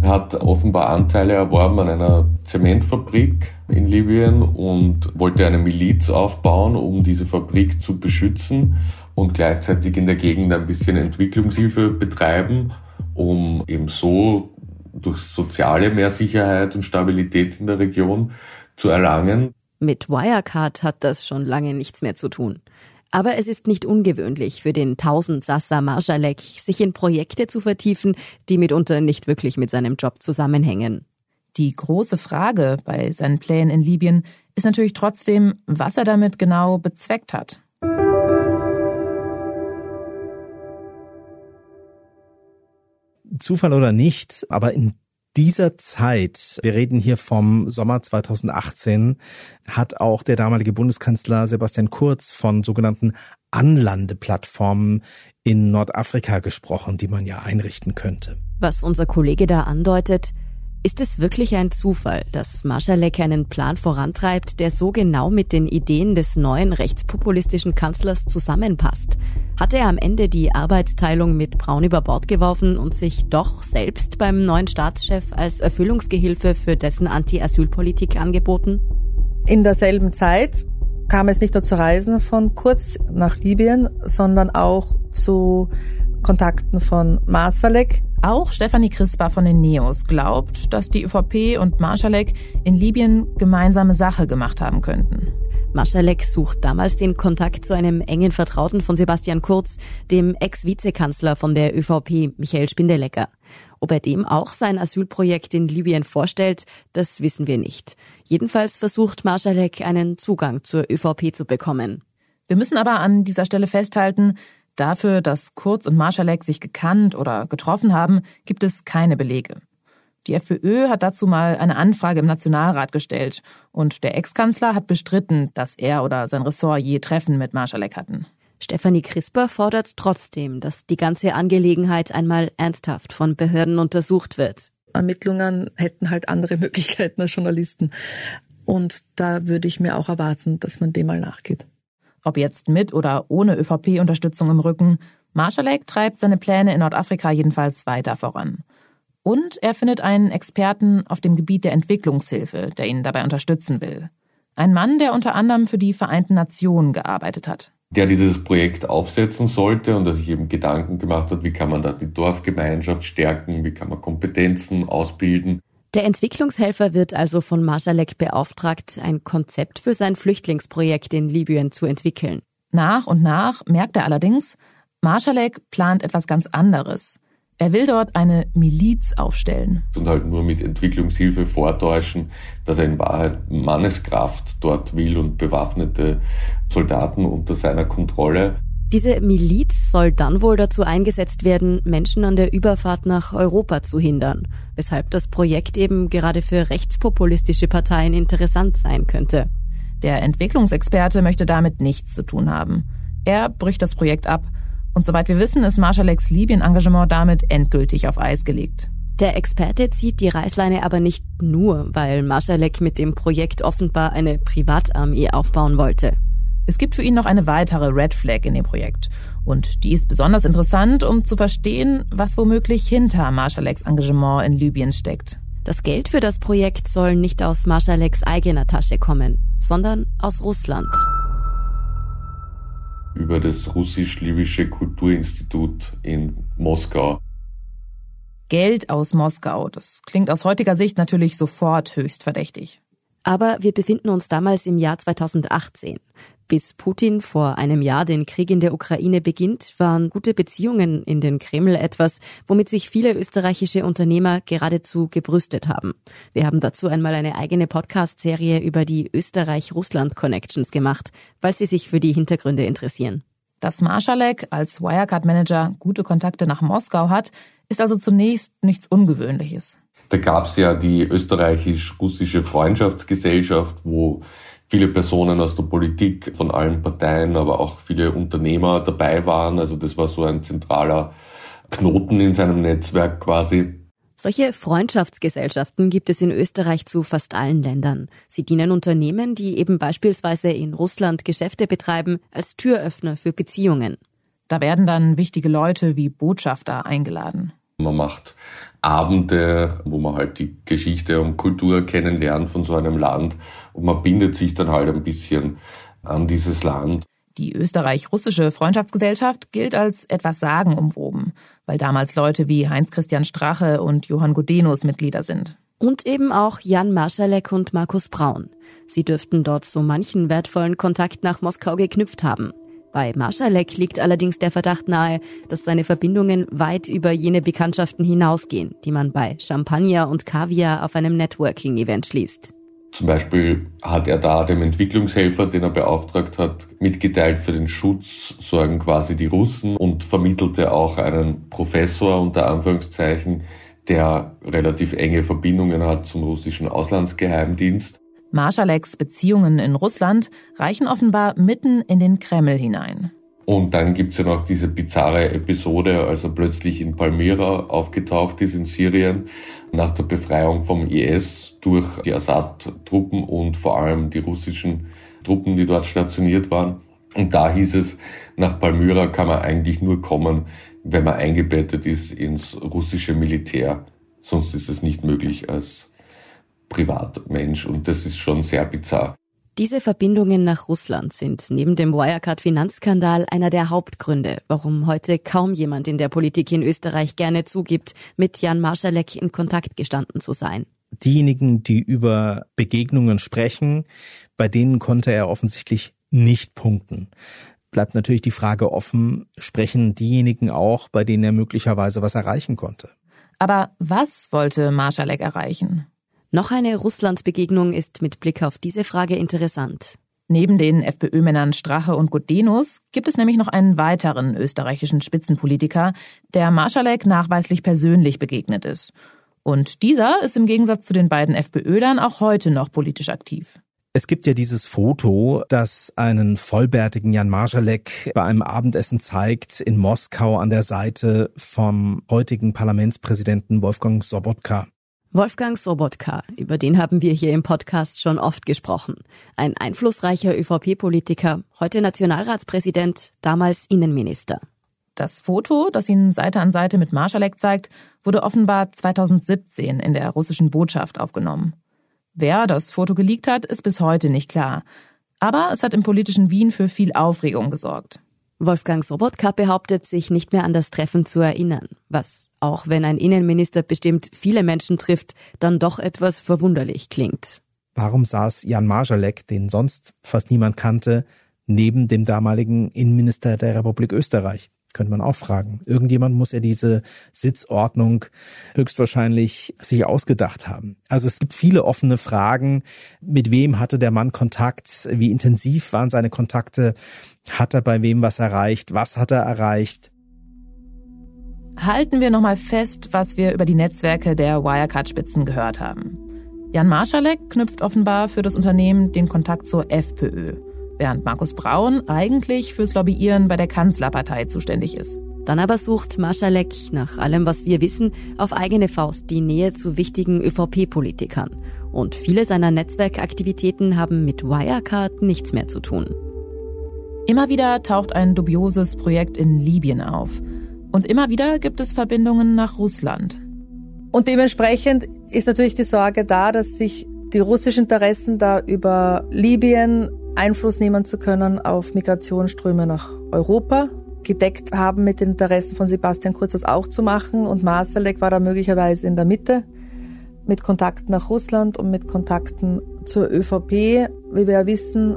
Er hat offenbar Anteile erworben an einer Zementfabrik in Libyen und wollte eine Miliz aufbauen, um diese Fabrik zu beschützen und gleichzeitig in der Gegend ein bisschen Entwicklungshilfe betreiben, um eben so durch soziale mehr Sicherheit und Stabilität in der Region zu erlangen. Mit Wirecard hat das schon lange nichts mehr zu tun. Aber es ist nicht ungewöhnlich für den 1000 Sassa Marschalek, sich in Projekte zu vertiefen, die mitunter nicht wirklich mit seinem Job zusammenhängen. Die große Frage bei seinen Plänen in Libyen ist natürlich trotzdem, was er damit genau bezweckt hat. Zufall oder nicht, aber in dieser Zeit, wir reden hier vom Sommer 2018, hat auch der damalige Bundeskanzler Sebastian Kurz von sogenannten Anlandeplattformen in Nordafrika gesprochen, die man ja einrichten könnte. Was unser Kollege da andeutet, ist es wirklich ein Zufall, dass Marschalek einen Plan vorantreibt, der so genau mit den Ideen des neuen rechtspopulistischen Kanzlers zusammenpasst? Hat er am Ende die Arbeitsteilung mit Braun über Bord geworfen und sich doch selbst beim neuen Staatschef als Erfüllungsgehilfe für dessen Anti-Asylpolitik angeboten? In derselben Zeit kam es nicht nur zu Reisen von Kurz nach Libyen, sondern auch zu Kontakten von Marsalek. Auch Stefanie Crispa von den Neos glaubt, dass die ÖVP und Marschalek in Libyen gemeinsame Sache gemacht haben könnten. Marschalek sucht damals den Kontakt zu einem engen Vertrauten von Sebastian Kurz, dem Ex-Vizekanzler von der ÖVP, Michael Spindelecker. Ob er dem auch sein Asylprojekt in Libyen vorstellt, das wissen wir nicht. Jedenfalls versucht Marschalek einen Zugang zur ÖVP zu bekommen. Wir müssen aber an dieser Stelle festhalten, Dafür, dass Kurz und Marschalek sich gekannt oder getroffen haben, gibt es keine Belege. Die FPÖ hat dazu mal eine Anfrage im Nationalrat gestellt und der Ex-Kanzler hat bestritten, dass er oder sein Ressort je Treffen mit Marschalek hatten. Stefanie Crisper fordert trotzdem, dass die ganze Angelegenheit einmal ernsthaft von Behörden untersucht wird. Ermittlungen hätten halt andere Möglichkeiten als Journalisten. Und da würde ich mir auch erwarten, dass man dem mal nachgeht. Ob jetzt mit oder ohne ÖVP-Unterstützung im Rücken, Marschalek treibt seine Pläne in Nordafrika jedenfalls weiter voran. Und er findet einen Experten auf dem Gebiet der Entwicklungshilfe, der ihn dabei unterstützen will. Ein Mann, der unter anderem für die Vereinten Nationen gearbeitet hat. Der dieses Projekt aufsetzen sollte und der sich eben Gedanken gemacht hat, wie kann man da die Dorfgemeinschaft stärken, wie kann man Kompetenzen ausbilden. Der Entwicklungshelfer wird also von Marschalek beauftragt, ein Konzept für sein Flüchtlingsprojekt in Libyen zu entwickeln. Nach und nach merkt er allerdings, Marschalek plant etwas ganz anderes. Er will dort eine Miliz aufstellen. Und halt nur mit Entwicklungshilfe vortäuschen, dass er in Wahrheit Manneskraft dort will und bewaffnete Soldaten unter seiner Kontrolle. Diese Miliz soll dann wohl dazu eingesetzt werden, Menschen an der Überfahrt nach Europa zu hindern, weshalb das Projekt eben gerade für rechtspopulistische Parteien interessant sein könnte. Der Entwicklungsexperte möchte damit nichts zu tun haben. Er bricht das Projekt ab und soweit wir wissen, ist Marschaleks Libyen-Engagement damit endgültig auf Eis gelegt. Der Experte zieht die Reißleine aber nicht nur, weil Marschalek mit dem Projekt offenbar eine Privatarmee aufbauen wollte. Es gibt für ihn noch eine weitere Red Flag in dem Projekt. Und die ist besonders interessant, um zu verstehen, was womöglich hinter Marschaleks Engagement in Libyen steckt. Das Geld für das Projekt soll nicht aus Marschaleks eigener Tasche kommen, sondern aus Russland. Über das russisch-libysche Kulturinstitut in Moskau. Geld aus Moskau, das klingt aus heutiger Sicht natürlich sofort höchst verdächtig. Aber wir befinden uns damals im Jahr 2018. Bis Putin vor einem Jahr den Krieg in der Ukraine beginnt, waren gute Beziehungen in den Kreml etwas, womit sich viele österreichische Unternehmer geradezu gebrüstet haben. Wir haben dazu einmal eine eigene Podcast-Serie über die Österreich-Russland-Connections gemacht, weil Sie sich für die Hintergründe interessieren. Dass Marschalek als Wirecard-Manager gute Kontakte nach Moskau hat, ist also zunächst nichts Ungewöhnliches. Da gab es ja die österreichisch-russische Freundschaftsgesellschaft, wo viele Personen aus der Politik von allen Parteien, aber auch viele Unternehmer dabei waren. Also das war so ein zentraler Knoten in seinem Netzwerk quasi. Solche Freundschaftsgesellschaften gibt es in Österreich zu fast allen Ländern. Sie dienen Unternehmen, die eben beispielsweise in Russland Geschäfte betreiben, als Türöffner für Beziehungen. Da werden dann wichtige Leute wie Botschafter eingeladen. Man macht Abende, wo man halt die Geschichte und Kultur kennenlernt von so einem Land und man bindet sich dann halt ein bisschen an dieses Land. Die österreich-russische Freundschaftsgesellschaft gilt als etwas sagenumwoben, weil damals Leute wie Heinz-Christian Strache und Johann Gudenus Mitglieder sind. Und eben auch Jan Marschalek und Markus Braun. Sie dürften dort so manchen wertvollen Kontakt nach Moskau geknüpft haben. Bei Marschalek liegt allerdings der Verdacht nahe, dass seine Verbindungen weit über jene Bekanntschaften hinausgehen, die man bei Champagner und Kaviar auf einem Networking-Event schließt. Zum Beispiel hat er da dem Entwicklungshelfer, den er beauftragt hat, mitgeteilt, für den Schutz sorgen quasi die Russen und vermittelte auch einen Professor unter Anführungszeichen, der relativ enge Verbindungen hat zum russischen Auslandsgeheimdienst. Marschaleks Beziehungen in Russland reichen offenbar mitten in den Kreml hinein. Und dann gibt's ja noch diese bizarre Episode, als er plötzlich in Palmyra aufgetaucht ist in Syrien, nach der Befreiung vom IS durch die Assad-Truppen und vor allem die russischen Truppen, die dort stationiert waren. Und da hieß es, nach Palmyra kann man eigentlich nur kommen, wenn man eingebettet ist ins russische Militär. Sonst ist es nicht möglich als Privatmensch und das ist schon sehr bizarr. Diese Verbindungen nach Russland sind neben dem Wirecard-Finanzskandal einer der Hauptgründe, warum heute kaum jemand in der Politik in Österreich gerne zugibt, mit Jan Marschalek in Kontakt gestanden zu sein. Diejenigen, die über Begegnungen sprechen, bei denen konnte er offensichtlich nicht punkten. Bleibt natürlich die Frage offen, sprechen diejenigen auch, bei denen er möglicherweise was erreichen konnte. Aber was wollte Marschalek erreichen? Noch eine Russland-Begegnung ist mit Blick auf diese Frage interessant. Neben den FPÖ-Männern Strache und Gudenus gibt es nämlich noch einen weiteren österreichischen Spitzenpolitiker, der Marschalek nachweislich persönlich begegnet ist. Und dieser ist im Gegensatz zu den beiden FPÖlern auch heute noch politisch aktiv. Es gibt ja dieses Foto, das einen vollbärtigen Jan Marschalek bei einem Abendessen zeigt in Moskau an der Seite vom heutigen Parlamentspräsidenten Wolfgang Sobotka. Wolfgang Sobotka, über den haben wir hier im Podcast schon oft gesprochen. Ein einflussreicher ÖVP-Politiker, heute Nationalratspräsident, damals Innenminister. Das Foto, das ihn Seite an Seite mit Marschalek zeigt, wurde offenbar 2017 in der russischen Botschaft aufgenommen. Wer das Foto geleakt hat, ist bis heute nicht klar. Aber es hat im politischen Wien für viel Aufregung gesorgt. Wolfgang Sobotka behauptet, sich nicht mehr an das Treffen zu erinnern, was, auch wenn ein Innenminister bestimmt viele Menschen trifft, dann doch etwas verwunderlich klingt. Warum saß Jan Marschalek, den sonst fast niemand kannte, neben dem damaligen Innenminister der Republik Österreich? Könnte man auch fragen. Irgendjemand muss ja diese Sitzordnung höchstwahrscheinlich sich ausgedacht haben. Also es gibt viele offene Fragen. Mit wem hatte der Mann Kontakt? Wie intensiv waren seine Kontakte? Hat er bei wem was erreicht? Was hat er erreicht? Halten wir nochmal fest, was wir über die Netzwerke der Wirecard-Spitzen gehört haben. Jan Marschalek knüpft offenbar für das Unternehmen den Kontakt zur FPÖ während Markus Braun eigentlich fürs Lobbyieren bei der Kanzlerpartei zuständig ist. Dann aber sucht Maschalek, nach allem, was wir wissen, auf eigene Faust die Nähe zu wichtigen ÖVP-Politikern. Und viele seiner Netzwerkaktivitäten haben mit Wirecard nichts mehr zu tun. Immer wieder taucht ein dubioses Projekt in Libyen auf. Und immer wieder gibt es Verbindungen nach Russland. Und dementsprechend ist natürlich die Sorge da, dass sich die russischen Interessen da über Libyen Einfluss nehmen zu können auf Migrationsströme nach Europa, gedeckt haben mit den Interessen von Sebastian Kurz das auch zu machen. Und Marsalek war da möglicherweise in der Mitte mit Kontakten nach Russland und mit Kontakten zur ÖVP, wie wir ja wissen.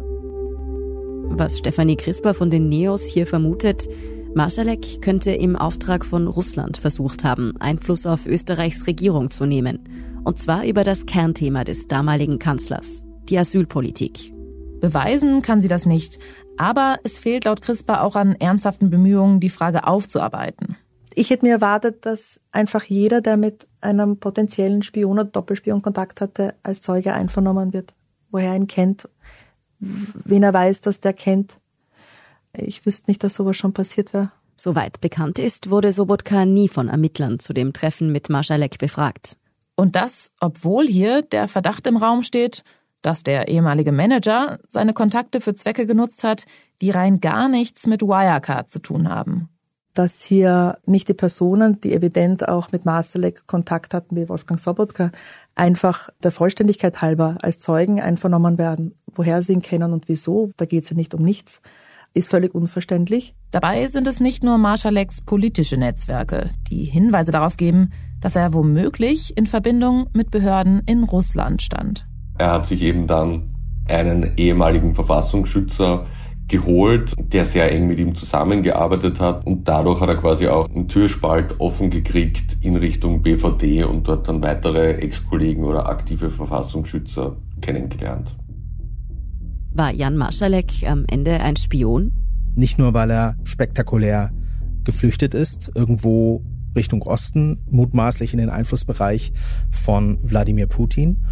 Was Stefanie Crisper von den Neos hier vermutet, Marschalek könnte im Auftrag von Russland versucht haben, Einfluss auf Österreichs Regierung zu nehmen. Und zwar über das Kernthema des damaligen Kanzlers, die Asylpolitik. Beweisen kann sie das nicht, aber es fehlt laut CRISPR auch an ernsthaften Bemühungen, die Frage aufzuarbeiten. Ich hätte mir erwartet, dass einfach jeder, der mit einem potenziellen Spion oder Doppelspion Kontakt hatte, als Zeuge einvernommen wird. Woher er ihn kennt, wen er weiß, dass der kennt. Ich wüsste nicht, dass sowas schon passiert wäre. Soweit bekannt ist, wurde Sobotka nie von Ermittlern zu dem Treffen mit Marschalek befragt. Und das, obwohl hier der Verdacht im Raum steht, dass der ehemalige Manager seine Kontakte für Zwecke genutzt hat, die rein gar nichts mit Wirecard zu tun haben. Dass hier nicht die Personen, die evident auch mit Masterlek Kontakt hatten, wie Wolfgang Sobotka, einfach der Vollständigkeit halber als Zeugen einvernommen werden. Woher sie ihn kennen und wieso, da geht es ja nicht um nichts, ist völlig unverständlich. Dabei sind es nicht nur Marschaleks politische Netzwerke, die Hinweise darauf geben, dass er womöglich in Verbindung mit Behörden in Russland stand. Er hat sich eben dann einen ehemaligen Verfassungsschützer geholt, der sehr eng mit ihm zusammengearbeitet hat und dadurch hat er quasi auch einen Türspalt offen gekriegt in Richtung BVD und dort dann weitere Ex-Kollegen oder aktive Verfassungsschützer kennengelernt. War Jan Marschalek am Ende ein Spion? Nicht nur, weil er spektakulär geflüchtet ist, irgendwo Richtung Osten, mutmaßlich in den Einflussbereich von Wladimir Putin,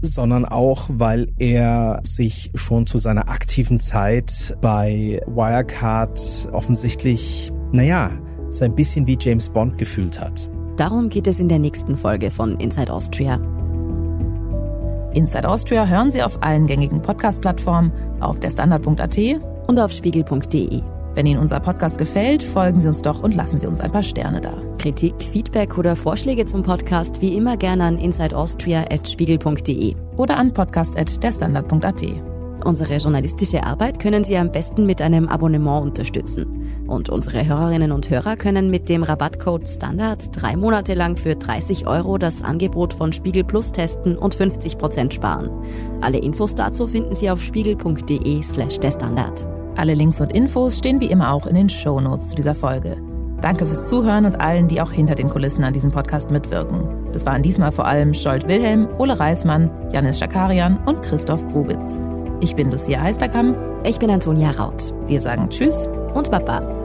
sondern auch, weil er sich schon zu seiner aktiven Zeit bei Wirecard offensichtlich, naja, so ein bisschen wie James Bond gefühlt hat. Darum geht es in der nächsten Folge von Inside Austria. Inside Austria hören Sie auf allen gängigen Podcast-Plattformen, auf der Standard.at und auf spiegel.de. Wenn Ihnen unser Podcast gefällt, folgen Sie uns doch und lassen Sie uns ein paar Sterne da. Kritik, Feedback oder Vorschläge zum Podcast wie immer gerne an insideaustria.spiegel.de oder an podcast.derstandard.at. Unsere journalistische Arbeit können Sie am besten mit einem Abonnement unterstützen. Und unsere Hörerinnen und Hörer können mit dem Rabattcode STANDARD drei Monate lang für 30 Euro das Angebot von Spiegel Plus testen und 50 Prozent sparen. Alle Infos dazu finden Sie auf spiegel.de slash der Standard. Alle Links und Infos stehen wie immer auch in den Show Notes zu dieser Folge. Danke fürs Zuhören und allen, die auch hinter den Kulissen an diesem Podcast mitwirken. Das waren diesmal vor allem Scholt Wilhelm, Ole Reismann, Janis Schakarian und Christoph Grubitz. Ich bin Lucia Heisterkamp. Ich bin Antonia Raut. Wir sagen Tschüss und Baba.